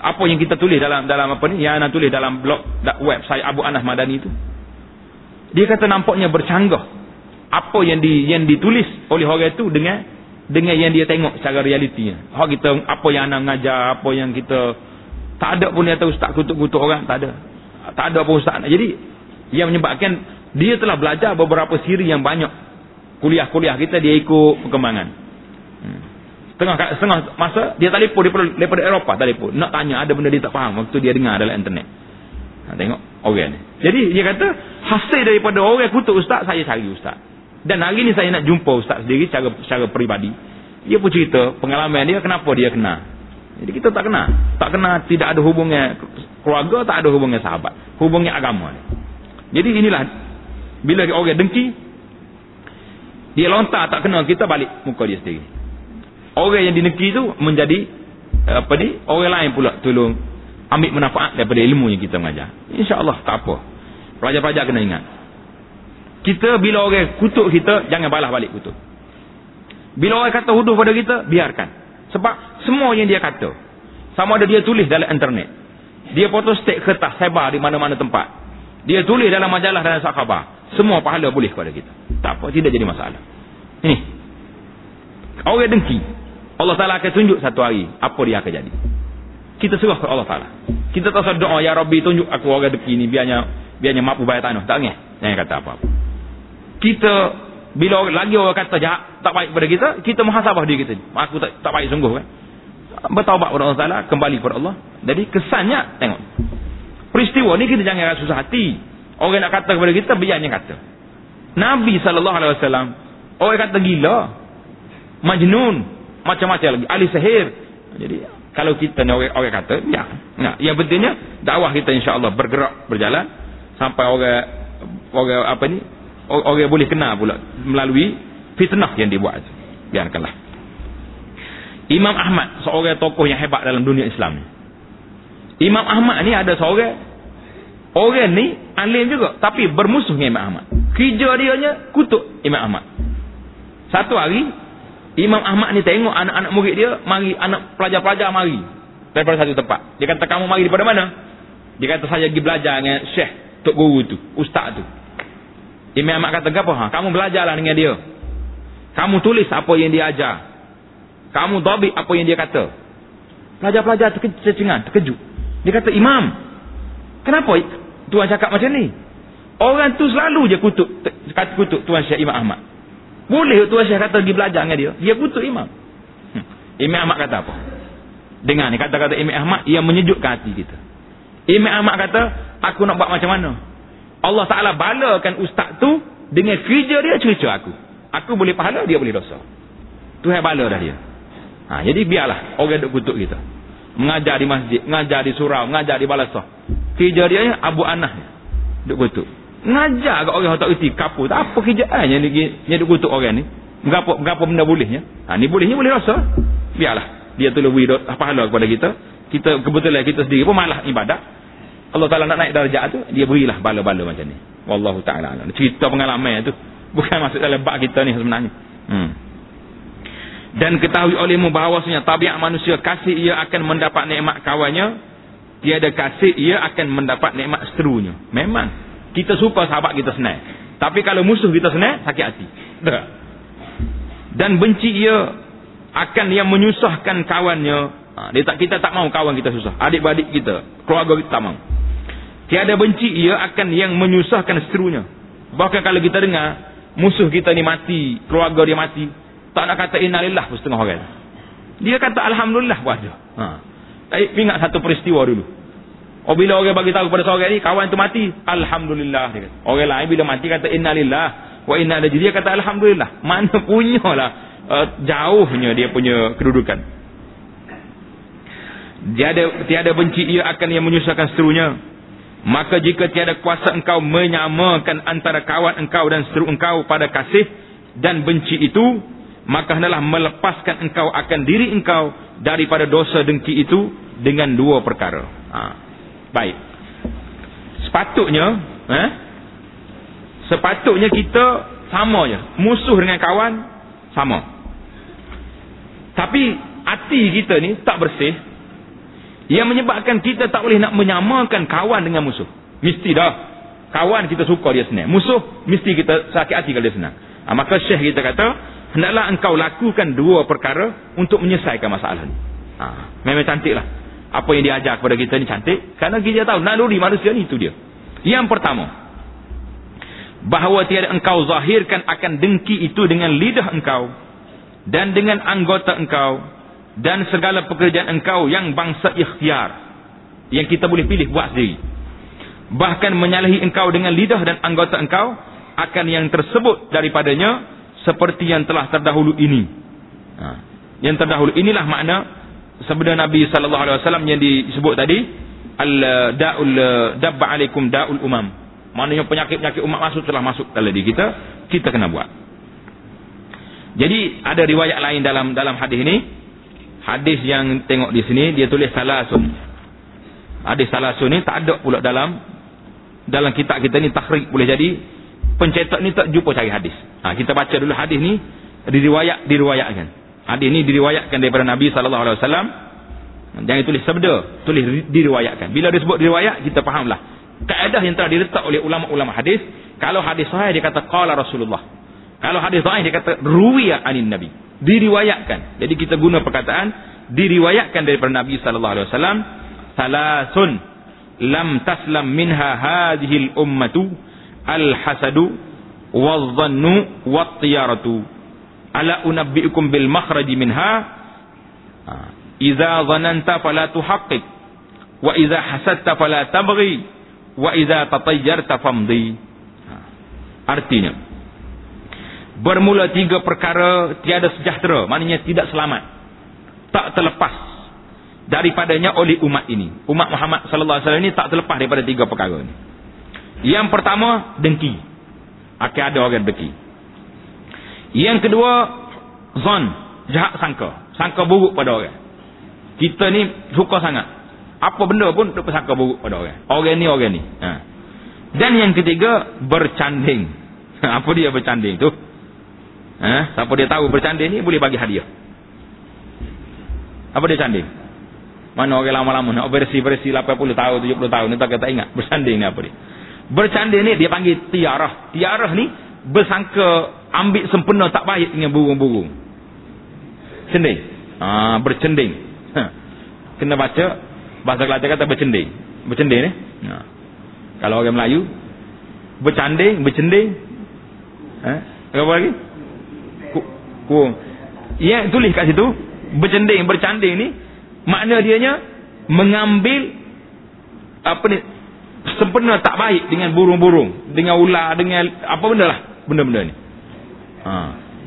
apa yang kita tulis dalam dalam apa ni. Yang anak tulis dalam blog website Abu Anas Madani itu. Dia kata nampaknya bercanggah apa yang di yang ditulis oleh orang itu dengan dengan yang dia tengok secara realitinya. Hak kita apa yang anak mengajar, apa yang kita tak ada pun dia tahu ustaz kutuk-kutuk orang, tak ada. Tak ada pun ustaz. Jadi yang menyebabkan dia telah belajar beberapa siri yang banyak. Kuliah-kuliah kita dia ikut perkembangan. Hmm. Setengah setengah masa dia telefon daripada, daripada Eropah telefon. Nak tanya ada benda dia tak faham waktu dia dengar dalam internet. Ha, tengok orang ni. Jadi dia kata hasil daripada orang kutuk ustaz saya cari ustaz. Dan hari ni saya nak jumpa ustaz sendiri secara, secara peribadi. Dia pun cerita pengalaman dia kenapa dia kena. Jadi kita tak kena. Tak kena tidak ada hubungan keluarga, tak ada hubungan sahabat. Hubungan agama. Jadi inilah bila orang dengki dia lontar tak kena kita balik muka dia sendiri. Orang yang dineki itu menjadi apa ni? Orang lain pula tolong ambil manfaat daripada ilmu yang kita mengajar. Insya-Allah tak apa. Pelajar-pelajar kena ingat. Kita bila orang kutuk kita, jangan balas balik kutuk. Bila orang kata huduh pada kita, biarkan. Sebab semua yang dia kata, sama ada dia tulis dalam internet. Dia foto stek kertas sebar di mana-mana tempat. Dia tulis dalam majalah dan surat khabar. Semua pahala boleh kepada kita. Tak apa, tidak jadi masalah. Ini. Orang dengki. Allah Ta'ala akan tunjuk satu hari apa dia akan jadi. Kita serah ke Allah Ta'ala. Kita tak usah doa, Ya Rabbi tunjuk aku orang dengki ni biarnya biarnya mampu bayar tanah. Tak ingat. Jangan kata apa-apa kita bila lagi orang kata jahat tak baik pada kita kita muhasabah diri kita. Aku tak tak baik sungguh kan? Bertaubat kepada Allah Taala kembali kepada Allah. Jadi kesannya tengok. Peristiwa ni kita jangan rasa susah hati. Orang nak kata kepada kita biarnya kata. Nabi wasallam orang kata gila majnun macam-macam lagi ahli sihir. Jadi kalau kita ni orang, orang kata ya nah yang pentingnya dakwah kita insya-Allah bergerak berjalan sampai orang orang apa ni orang boleh kena pula melalui fitnah yang dibuat biarkanlah. Imam Ahmad seorang tokoh yang hebat dalam dunia Islam Imam Ahmad ni ada seorang orang ni alim juga tapi bermusuh dengan Imam Ahmad. Kerja dia nya kutuk Imam Ahmad. Satu hari Imam Ahmad ni tengok anak-anak murid dia mari anak pelajar-pelajar mari daripada satu tempat. Dia kata kamu mari daripada mana? Dia kata saya pergi belajar dengan syekh tok guru tu ustaz tu Imam Ahmad kata apa? Ha? Kamu belajarlah dengan dia. Kamu tulis apa yang dia ajar. Kamu dobik apa yang dia kata. Pelajar-pelajar tercengang, terkejut. Dia kata, Imam, kenapa tuan cakap macam ni? Orang tu selalu je kutuk. kata kutuk Tuan Syekh Imam Ahmad. Boleh Tuan Syekh kata pergi belajar dengan dia. Dia kutuk Imam. Hmm. Imam Ahmad kata apa? Dengar ni kata-kata Imam Ahmad yang menyejukkan hati kita. Imam Ahmad kata, aku nak buat macam mana? Allah Ta'ala balakan ustaz tu dengan kerja dia cerita aku. Aku boleh pahala, dia boleh dosa. Tuhan bala dah dia. Ha, jadi biarlah orang duk kutuk kita. Mengajar di masjid, mengajar di surau, mengajar di balasah. Kerja dia Abu Anah. Duk kutuk. Ngajar ke orang tak reti kapur. Tak apa kerjaan yang, yang duk kutuk orang ni. Berapa, berapa benda bolehnya. Ha, ni bolehnya boleh rasa. Biarlah. Dia tolong beri pahala kepada kita. Kita kebetulan kita sendiri pun malah ibadat. Allah Ta'ala nak naik darjah tu. Dia berilah bala-bala macam ni. Wallahu Ta'ala. Cerita pengalaman tu. Bukan masuk dalam bak kita ni sebenarnya. Hmm dan ketahui olehmu bahawasanya tabiat manusia kasih ia akan mendapat nikmat kawannya tiada kasih ia akan mendapat nikmat seterunya memang kita suka sahabat kita senang tapi kalau musuh kita senang sakit hati tak dan benci ia akan yang menyusahkan kawannya ha, dia tak kita tak mau kawan kita susah adik-adik kita keluarga kita tak mau tiada benci ia akan yang menyusahkan seterunya bahkan kalau kita dengar musuh kita ni mati keluarga dia mati tak nak kata innalillah pun setengah orang. Dia kata alhamdulillah pun ada. Ha. Eh, ingat satu peristiwa dulu. Oh bila orang bagi tahu kepada seorang ni kawan tu mati, alhamdulillah dia kata. Orang lain bila mati kata innalillah wa inna ilaihi dia kata alhamdulillah. Mana punyalah uh, jauhnya dia punya kedudukan. Tiada tiada benci ia akan yang menyusahkan seterunya. Maka jika tiada kuasa engkau menyamakan antara kawan engkau dan seteru engkau pada kasih dan benci itu, maka hendaklah melepaskan engkau akan diri engkau daripada dosa dengki itu dengan dua perkara. Ha. Baik. Sepatutnya, eh? sepatutnya kita sama je. Musuh dengan kawan, sama. Tapi, hati kita ni tak bersih. Yang menyebabkan kita tak boleh nak menyamakan kawan dengan musuh. Mesti dah. Kawan kita suka dia senang. Musuh, mesti kita sakit hati kalau dia senang. Ha, maka syekh kita kata, hendaklah engkau lakukan dua perkara untuk menyelesaikan masalah ni. Ha, memang cantiklah. Apa yang diajar kepada kita ni cantik. Kerana kita tahu, naluri manusia ni itu dia. Yang pertama, bahawa tiada engkau zahirkan akan dengki itu dengan lidah engkau dan dengan anggota engkau dan segala pekerjaan engkau yang bangsa ikhtiar yang kita boleh pilih buat sendiri. Bahkan menyalahi engkau dengan lidah dan anggota engkau akan yang tersebut daripadanya seperti yang telah terdahulu ini. Ha. Yang terdahulu inilah makna sabda Nabi wasallam yang disebut tadi al daul dabba alaikum daul umam. Maknanya penyakit-penyakit umat masuk telah masuk dalam diri kita, kita kena buat. Jadi ada riwayat lain dalam dalam hadis ini. Hadis yang tengok di sini dia tulis salasun. Hadis salasun ni tak ada pula dalam dalam kitab kita ni takhrik boleh jadi pencetak ni tak jumpa cari hadis. Ha, kita baca dulu hadis ni diriwayat diriwayatkan. Hadis ni diriwayatkan daripada Nabi wasallam. Jangan tulis sabda, tulis diriwayatkan. Bila disebut diriwayat, kita fahamlah. Kaedah yang telah diletak oleh ulama-ulama hadis, kalau hadis sahih dia kata qala Rasulullah. Kalau hadis sahih dia kata ruwiya anin Nabi. Diriwayatkan. Jadi kita guna perkataan diriwayatkan daripada Nabi sallallahu alaihi wasallam salasun lam taslam minha hadhihi al-ummatu al-hasadu wadh-dhannu wat-tiyaratu ala unabbiukum bil makhraji minha idza dhananta fala tuhaqqiq wa idza hasadta fala tabghi wa idza tatayjarta famdi artinya bermula tiga perkara tiada sejahtera maknanya tidak selamat tak terlepas daripadanya oleh umat ini umat Muhammad sallallahu alaihi wasallam ini tak terlepas daripada tiga perkara ini yang pertama, dengki. Akan ada orang dengki. Yang kedua, zon. Jahat sangka. Sangka buruk pada orang. Kita ni suka sangat. Apa benda pun duk sangka buruk pada orang. Orang ni, orang ni. Ha. Dan yang ketiga, bercanding. Apa dia bercanding tu? Ha? Siapa dia tahu bercanding ni, boleh bagi hadiah. Apa dia canding? Mana orang lama-lama nak versi-versi 80 tahun, 70 tahun, ni tak kata ingat. Bercanding ni apa dia? Bercanda ni dia panggil tiarah. Tiarah ni bersangka ambil sempena tak baik dengan burung-burung. Cending. Ha, bercending. Ha. Kena baca. Bahasa Kelantan kata bercending. Bercending ni. Ha. Kalau orang Melayu. Bercanding, bercending. Eh? Apa lagi? Ku, ku. Yang tulis kat situ, bercending, bercanding ni, makna dianya mengambil apa ni sempena tak baik dengan burung-burung, dengan ular, dengan apa benda lah, benda-benda ni. Ha.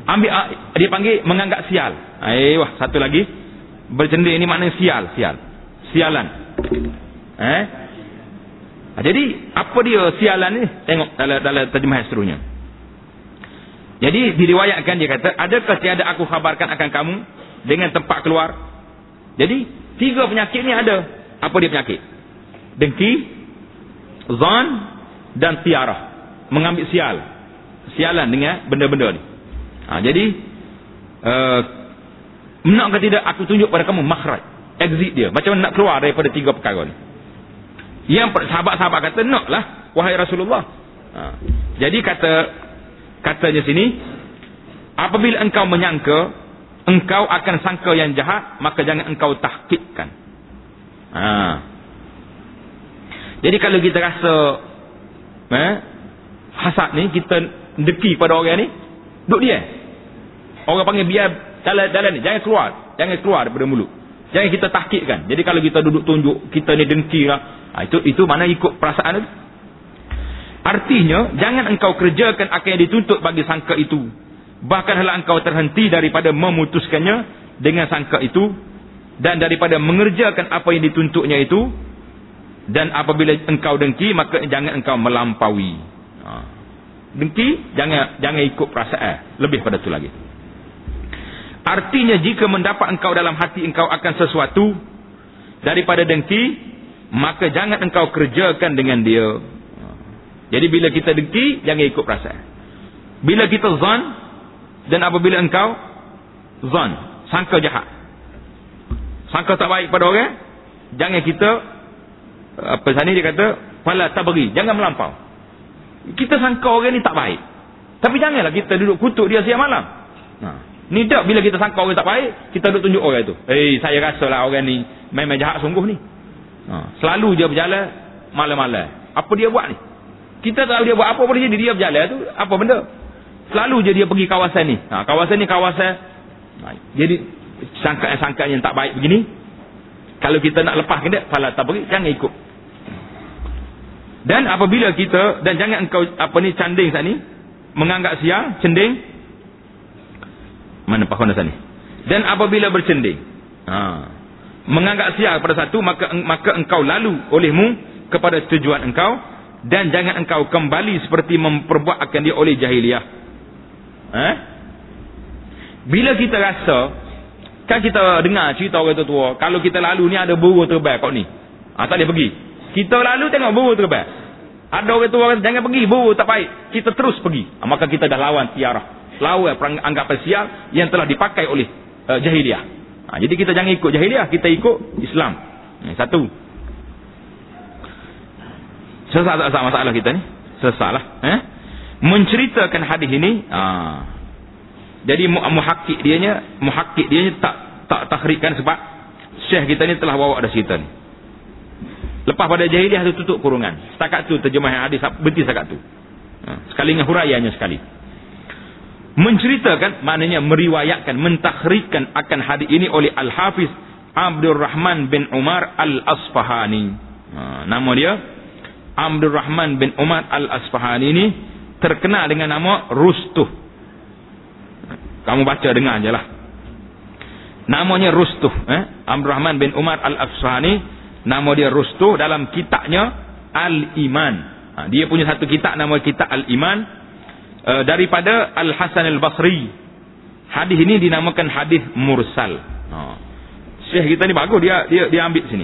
Ambil ah, dia panggil menganggap sial. Eh wah, satu lagi. Bercending ni maknanya sial, sial. Sialan. Eh? Jadi apa dia sialan ni? Tengok dalam dalam terjemahan seterusnya. Jadi diriwayatkan dia kata, adakah tiada aku khabarkan akan kamu dengan tempat keluar? Jadi tiga penyakit ni ada. Apa dia penyakit? Dengki, zon dan tiarah. Mengambil sial. Sialan dengan benda-benda ni. Ha, jadi uh, nak ke tidak aku tunjuk pada kamu makhraj, exit dia. Macam nak keluar daripada tiga perkara ni? Yang sahabat-sahabat kata, naklah wahai Rasulullah. Ha, jadi kata katanya sini apabila engkau menyangka engkau akan sangka yang jahat maka jangan engkau tahkikkan ha. jadi kalau kita rasa eh, hasad ni kita deki pada orang ni duduk dia orang panggil biar jalan, jalan ni jangan keluar jangan keluar daripada mulut. Jangan kita tahkikkan jadi kalau kita duduk tunjuk kita ni dengki lah ha, itu itu mana ikut perasaan itu Artinya, jangan engkau kerjakan apa yang dituntut bagi sangka itu. Bahkan hala engkau terhenti daripada memutuskannya dengan sangka itu. Dan daripada mengerjakan apa yang dituntutnya itu. Dan apabila engkau dengki, maka jangan engkau melampaui. Ha. Dengki, jangan jangan ikut perasaan. Lebih pada itu lagi. Artinya, jika mendapat engkau dalam hati engkau akan sesuatu. Daripada dengki, maka jangan engkau kerjakan dengan dia. Jadi bila kita dengki, jangan ikut perasaan. Bila kita zan, dan apabila engkau zan, sangka jahat. Sangka tak baik pada orang, jangan kita, apa sana dia kata, pala tak beri, jangan melampau. Kita sangka orang ni tak baik. Tapi janganlah kita duduk kutuk dia siang malam. Ha. Ni tak bila kita sangka orang tak baik, kita duduk tunjuk orang tu. Eh, hey, saya rasa lah orang ni memang jahat sungguh ni. Ha. Selalu dia berjalan malam-malam. Apa dia buat ni? Kita tahu dia buat apa boleh jadi dia berjalan tu apa benda. Selalu je dia pergi kawasan ni. Ha, kawasan ni kawasan ha, jadi sangkaan-sangkaan yang tak baik begini. Kalau kita nak lepas kena fala tak pergi jangan ikut. Dan apabila kita dan jangan engkau apa ni canding sat ni menganggap siang cending mana pakon sat ni. Dan apabila bercending ha, menganggap siang pada satu maka maka engkau lalu olehmu kepada tujuan engkau dan jangan engkau kembali seperti memperbuat akan dia oleh jahiliah. Eh? Bila kita rasa kan kita dengar cerita orang tua, kalau kita lalu ni ada burung terbang kau ni. Ah tak boleh pergi. Kita lalu tengok burung terbang. Ada orang tua kata jangan pergi, burung tak baik. Kita terus pergi. Ah, maka kita dah lawan tiarah. Lawan anggapan sial yang telah dipakai oleh uh, jahiliah. Ah, jadi kita jangan ikut jahiliah, kita ikut Islam. Yang satu. Sesat tak sesat masalah kita ni? Sesat lah. Eh? Menceritakan hadis ini. Aa. Jadi muhakkik dia nya, muhakkik dia nya tak tak tahrikkan sebab syekh kita ni telah bawa ada cerita ni. Lepas pada jahiliah tu tutup kurungan. Setakat tu terjemahan hadis berhenti setakat tu. Ha. Sekali dengan huraiannya sekali. Menceritakan maknanya meriwayatkan, mentahrikkan akan hadis ini oleh Al-Hafiz Abdul Rahman bin Umar Al-Asfahani. Ha. nama dia Abdul Rahman bin Umar Al-Asfahani ini terkenal dengan nama Rustuh. Kamu baca dengar je lah. Namanya Rustuh. Eh? Abdul Rahman bin Umar Al-Asfahani. Nama dia Rustuh dalam kitabnya Al-Iman. Ha, dia punya satu kitab nama kitab Al-Iman. Uh, daripada Al-Hasan Al-Basri. Hadis ini dinamakan hadis Mursal. Ha. Syekh kita ni bagus dia dia dia ambil sini.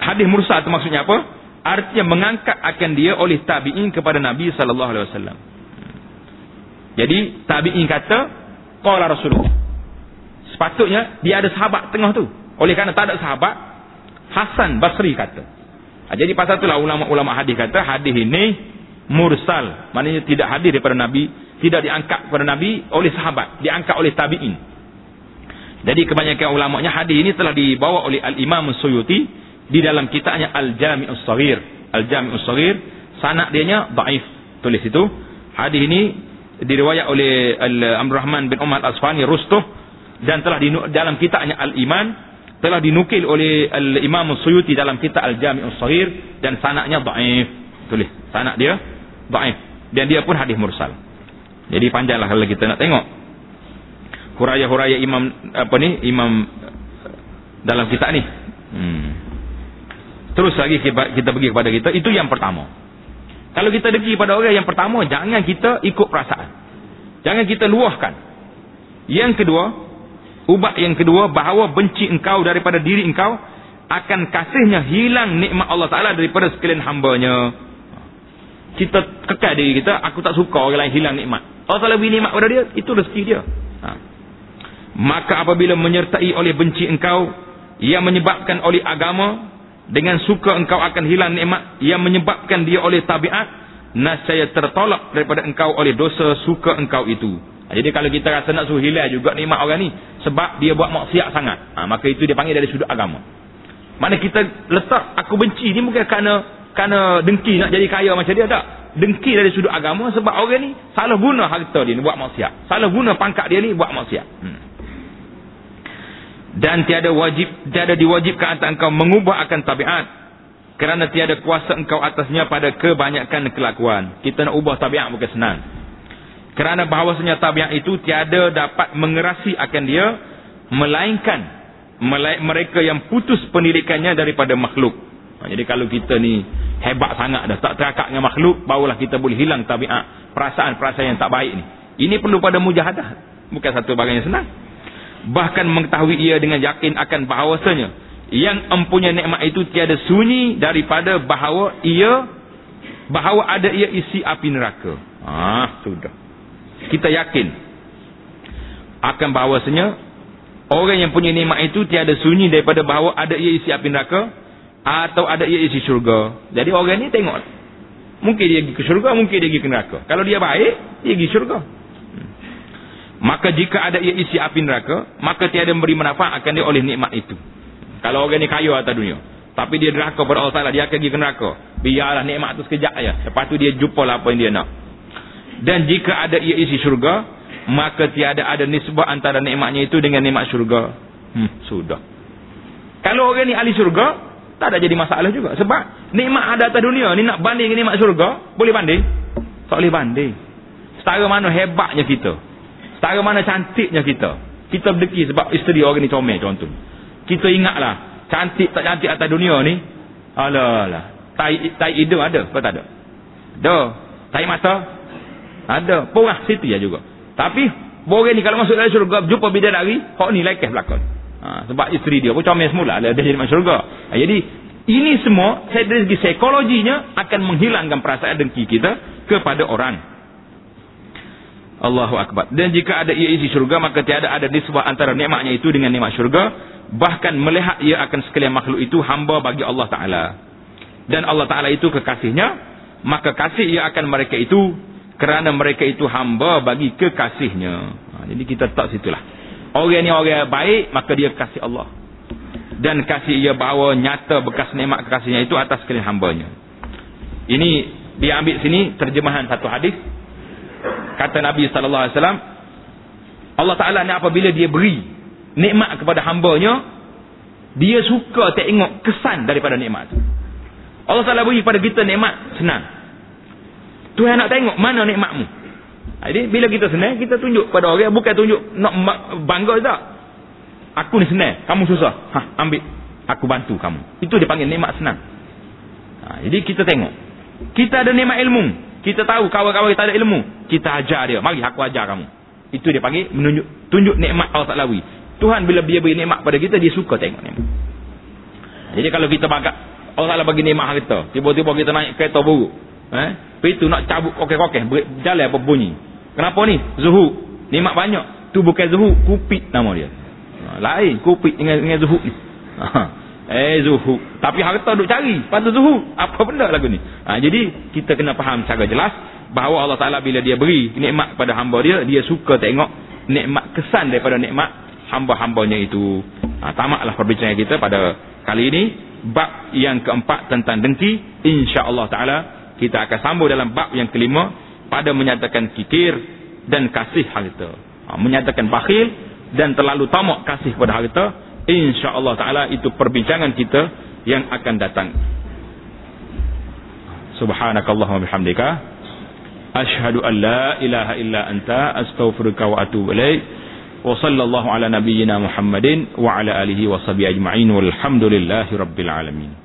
Hadis Mursal itu maksudnya apa? Artinya mengangkat akan dia oleh tabi'in kepada Nabi sallallahu alaihi wasallam. Jadi tabi'in kata qala Rasulullah. Sepatutnya dia ada sahabat tengah tu. Oleh kerana tak ada sahabat Hasan Basri kata. Ha, jadi pasal itulah ulama-ulama hadis kata hadis ini mursal. Maknanya tidak hadir daripada Nabi, tidak diangkat kepada Nabi oleh sahabat, diangkat oleh tabi'in. Jadi kebanyakan ulamanya hadis ini telah dibawa oleh Al-Imam Suyuti di dalam kitabnya Al-Jami'us Saghir. Al-Jami'us Saghir sanad dia nya dhaif. Tulis itu. Hadis ini diriwayat oleh Al-Amr Rahman bin Umar Al-Asfani Rustuh dan telah di dalam kitabnya Al-Iman telah dinukil oleh Al-Imam Suyuti dalam kitab Al-Jami'us Sahir dan sanaknya da'if. Tulis, sanak dia da'if. Dan dia pun hadis mursal. Jadi panjanglah kalau kita nak tengok. Huraya-huraya imam apa ni? Imam dalam kitab ni. Hmm. Terus lagi kita pergi kepada kita, itu yang pertama. Kalau kita pergi kepada orang yang pertama, jangan kita ikut perasaan. Jangan kita luahkan. Yang kedua, Ubat yang kedua bahawa benci engkau daripada diri engkau akan kasihnya hilang nikmat Allah Taala daripada sekalian hambanya. Kita kekal diri kita, aku tak suka orang lain hilang nikmat. Allah Taala beri nikmat pada dia, itu rezeki dia. Ha. Maka apabila menyertai oleh benci engkau yang menyebabkan oleh agama dengan suka engkau akan hilang nikmat yang menyebabkan dia oleh tabiat nascaya tertolak daripada engkau oleh dosa suka engkau itu. Jadi kalau kita rasa nak suruh hilang juga nikmat orang ni sebab dia buat maksiat sangat. Ha, maka itu dia panggil dari sudut agama. Mana kita letak aku benci ni bukan kerana kerana dengki nak jadi kaya macam dia tak. Dengki dari sudut agama sebab orang ni salah guna harta dia ni buat maksiat. Salah guna pangkat dia ni buat maksiat. Hmm. Dan tiada wajib tiada diwajibkan atas engkau mengubah akan tabiat kerana tiada kuasa engkau atasnya pada kebanyakan kelakuan. Kita nak ubah tabiat bukan senang. Kerana bahawasanya tabiat itu tiada dapat mengerasi akan dia melainkan mereka yang putus pendidikannya daripada makhluk. Ha, jadi kalau kita ni hebat sangat dah tak terakak dengan makhluk barulah kita boleh hilang tabiat perasaan-perasaan yang tak baik ni. Ini perlu pada mujahadah. Bukan satu barang yang senang. Bahkan mengetahui ia dengan yakin akan bahawasanya yang empunya nikmat itu tiada sunyi daripada bahawa ia bahawa ada ia isi api neraka. Ah, sudah kita yakin akan bahawasanya orang yang punya nikmat itu tiada sunyi daripada bahawa ada ia isi api neraka atau ada ia isi syurga. Jadi orang ni tengok. Mungkin dia pergi ke syurga, mungkin dia pergi ke neraka. Kalau dia baik, dia pergi syurga. Maka jika ada ia isi api neraka, maka tiada memberi manfaat akan dia oleh nikmat itu. Kalau orang ni kaya atas dunia. Tapi dia neraka pada Allah Ta'ala, dia akan pergi ke neraka. Biarlah nikmat tu sekejap aja. Lepas tu dia jumpa lah apa yang dia nak. Dan jika ada ia isi syurga, maka tiada ada nisbah antara nikmatnya itu dengan nikmat syurga. Hmm, sudah. Kalau orang ni ahli syurga, tak ada jadi masalah juga. Sebab nikmat ada atas dunia ni nak banding dengan nikmat syurga, boleh banding? Tak boleh banding. Setara mana hebatnya kita. Setara mana cantiknya kita. Kita berdeki sebab isteri orang ni comel contoh. Kita ingatlah, cantik tak cantik atas dunia ni, alah alah. Tai, tai hidung ada, apa tak ada? Ada. Tai mata, ada. Porah situ ya juga. Tapi, boleh ni kalau masuk dalam syurga, jumpa bidadari, hak ni lekeh belakang. Ha, sebab isteri dia pun comel semula. Dia jadi masuk syurga. Ha, jadi, ini semua, dari segi psikologinya, akan menghilangkan perasaan dengki kita kepada orang. Allahu Akbar. Dan jika ada ia isi syurga, maka tiada ada nisbah antara nikmatnya itu dengan nikmat syurga. Bahkan melihat ia akan sekalian makhluk itu hamba bagi Allah Ta'ala. Dan Allah Ta'ala itu kekasihnya. Maka kasih ia akan mereka itu kerana mereka itu hamba bagi kekasihnya. Ha, jadi kita tak situlah. Orang ni orang baik, maka dia kasih Allah. Dan kasih ia bawa nyata bekas nikmat kekasihnya itu atas sekalian hambanya. Ini dia ambil sini terjemahan satu hadis. Kata Nabi sallallahu alaihi wasallam, Allah Taala ni apabila dia beri nikmat kepada hambanya, dia suka tengok kesan daripada nikmat itu. Allah Taala beri pada kita nikmat senang. Tuhan nak tengok mana nikmatmu. Jadi bila kita senang, kita tunjuk pada orang. Bukan tunjuk nak bangga tak. Aku ni senang, kamu susah. Ha, ambil. Aku bantu kamu. Itu dia panggil nikmat senang. Ha, jadi kita tengok. Kita ada nikmat ilmu. Kita tahu kawan-kawan kita ada ilmu. Kita ajar dia. Mari aku ajar kamu. Itu dia panggil menunjuk tunjuk nikmat Allah Ta'alawi. Tuhan bila dia beri nikmat pada kita, dia suka tengok nikmat. Jadi kalau kita bagat, Allah Ta'ala bagi nikmat kita. Tiba-tiba kita naik kereta buruk. Eh? Itu nak cabut kokeh-kokeh. Jalan apa bunyi. Kenapa ni? Zuhu. Nikmat banyak. Tu bukan zuhu. Kupit nama dia. Ha, lain. Kupit dengan, dengan zuhu ni. Eh zuhu. Tapi harta duk cari. Lepas zuhu. Apa benda lagu ni? Ha, jadi kita kena faham secara jelas. Bahawa Allah Ta'ala bila dia beri nikmat pada hamba dia. Dia suka tengok nikmat kesan daripada nikmat hamba-hambanya itu. Ha, tamaklah perbincangan kita pada kali ini. Bab yang keempat tentang dengki. InsyaAllah Ta'ala kita akan sambung dalam bab yang kelima pada menyatakan kikir dan kasih harta. Ha, menyatakan bakhil dan terlalu tamak kasih pada harta. InsyaAllah ta'ala itu perbincangan kita yang akan datang. Subhanakallahumma bihamdika. Ashhadu an la ilaha illa anta astaghfiruka wa atubu ilaik. Wa sallallahu ala nabiyyina Muhammadin wa ala alihi wa sahbihi ajma'in walhamdulillahi rabbil alamin.